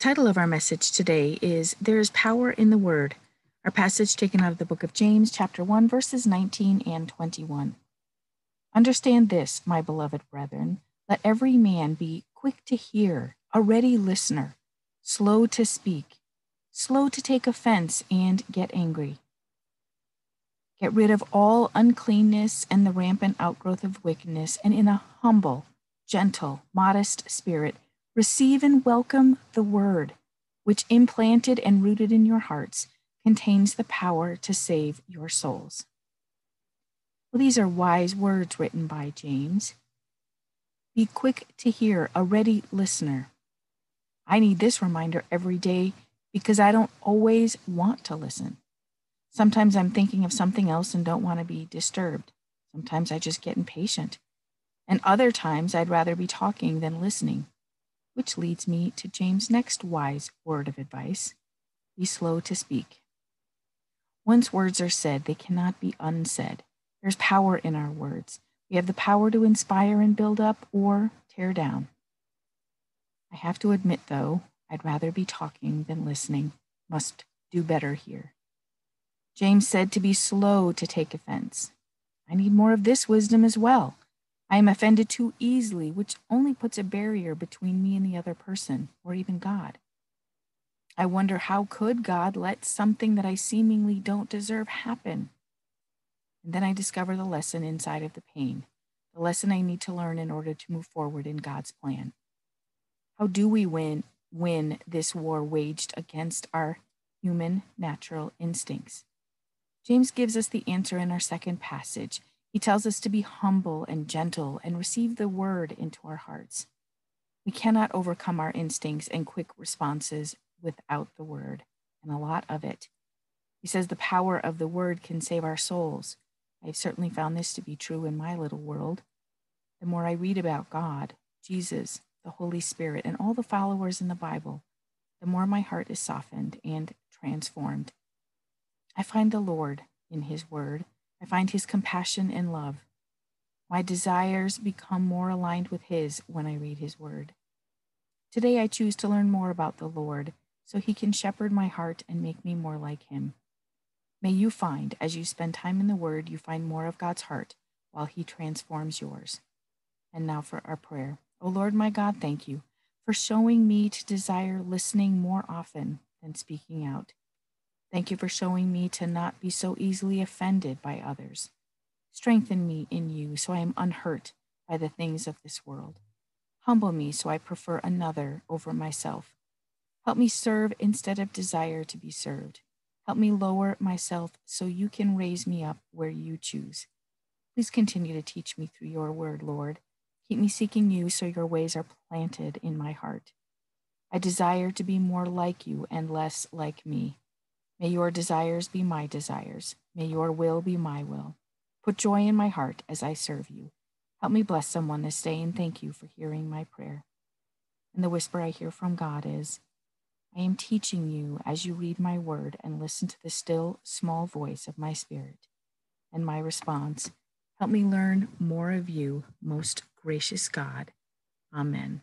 Title of our message today is There is Power in the Word. Our passage taken out of the book of James, chapter 1, verses 19 and 21. Understand this, my beloved brethren. Let every man be quick to hear, a ready listener, slow to speak, slow to take offense and get angry. Get rid of all uncleanness and the rampant outgrowth of wickedness, and in a humble, gentle, modest spirit, Receive and welcome the word, which implanted and rooted in your hearts contains the power to save your souls. Well, these are wise words written by James. Be quick to hear, a ready listener. I need this reminder every day because I don't always want to listen. Sometimes I'm thinking of something else and don't want to be disturbed. Sometimes I just get impatient. And other times I'd rather be talking than listening which leads me to James' next wise word of advice be slow to speak. Once words are said, they cannot be unsaid. There's power in our words. We have the power to inspire and build up or tear down. I have to admit, though, I'd rather be talking than listening. Must do better here. James said to be slow to take offense. I need more of this wisdom as well. I am offended too easily, which only puts a barrier between me and the other person, or even God. I wonder how could God let something that I seemingly don't deserve happen? And then I discover the lesson inside of the pain, the lesson I need to learn in order to move forward in God's plan. How do we win win this war waged against our human natural instincts? James gives us the answer in our second passage he tells us to be humble and gentle and receive the word into our hearts. We cannot overcome our instincts and quick responses without the word, and a lot of it. He says the power of the word can save our souls. I've certainly found this to be true in my little world. The more I read about God, Jesus, the Holy Spirit, and all the followers in the Bible, the more my heart is softened and transformed. I find the Lord in His Word I find his compassion and love. My desires become more aligned with his when I read his word. Today I choose to learn more about the Lord so he can shepherd my heart and make me more like him. May you find, as you spend time in the word, you find more of God's heart while he transforms yours. And now for our prayer. O oh Lord my God, thank you for showing me to desire listening more often than speaking out. Thank you for showing me to not be so easily offended by others. Strengthen me in you so I am unhurt by the things of this world. Humble me so I prefer another over myself. Help me serve instead of desire to be served. Help me lower myself so you can raise me up where you choose. Please continue to teach me through your word, Lord. Keep me seeking you so your ways are planted in my heart. I desire to be more like you and less like me. May your desires be my desires. May your will be my will. Put joy in my heart as I serve you. Help me bless someone this day and thank you for hearing my prayer. And the whisper I hear from God is I am teaching you as you read my word and listen to the still, small voice of my spirit. And my response Help me learn more of you, most gracious God. Amen.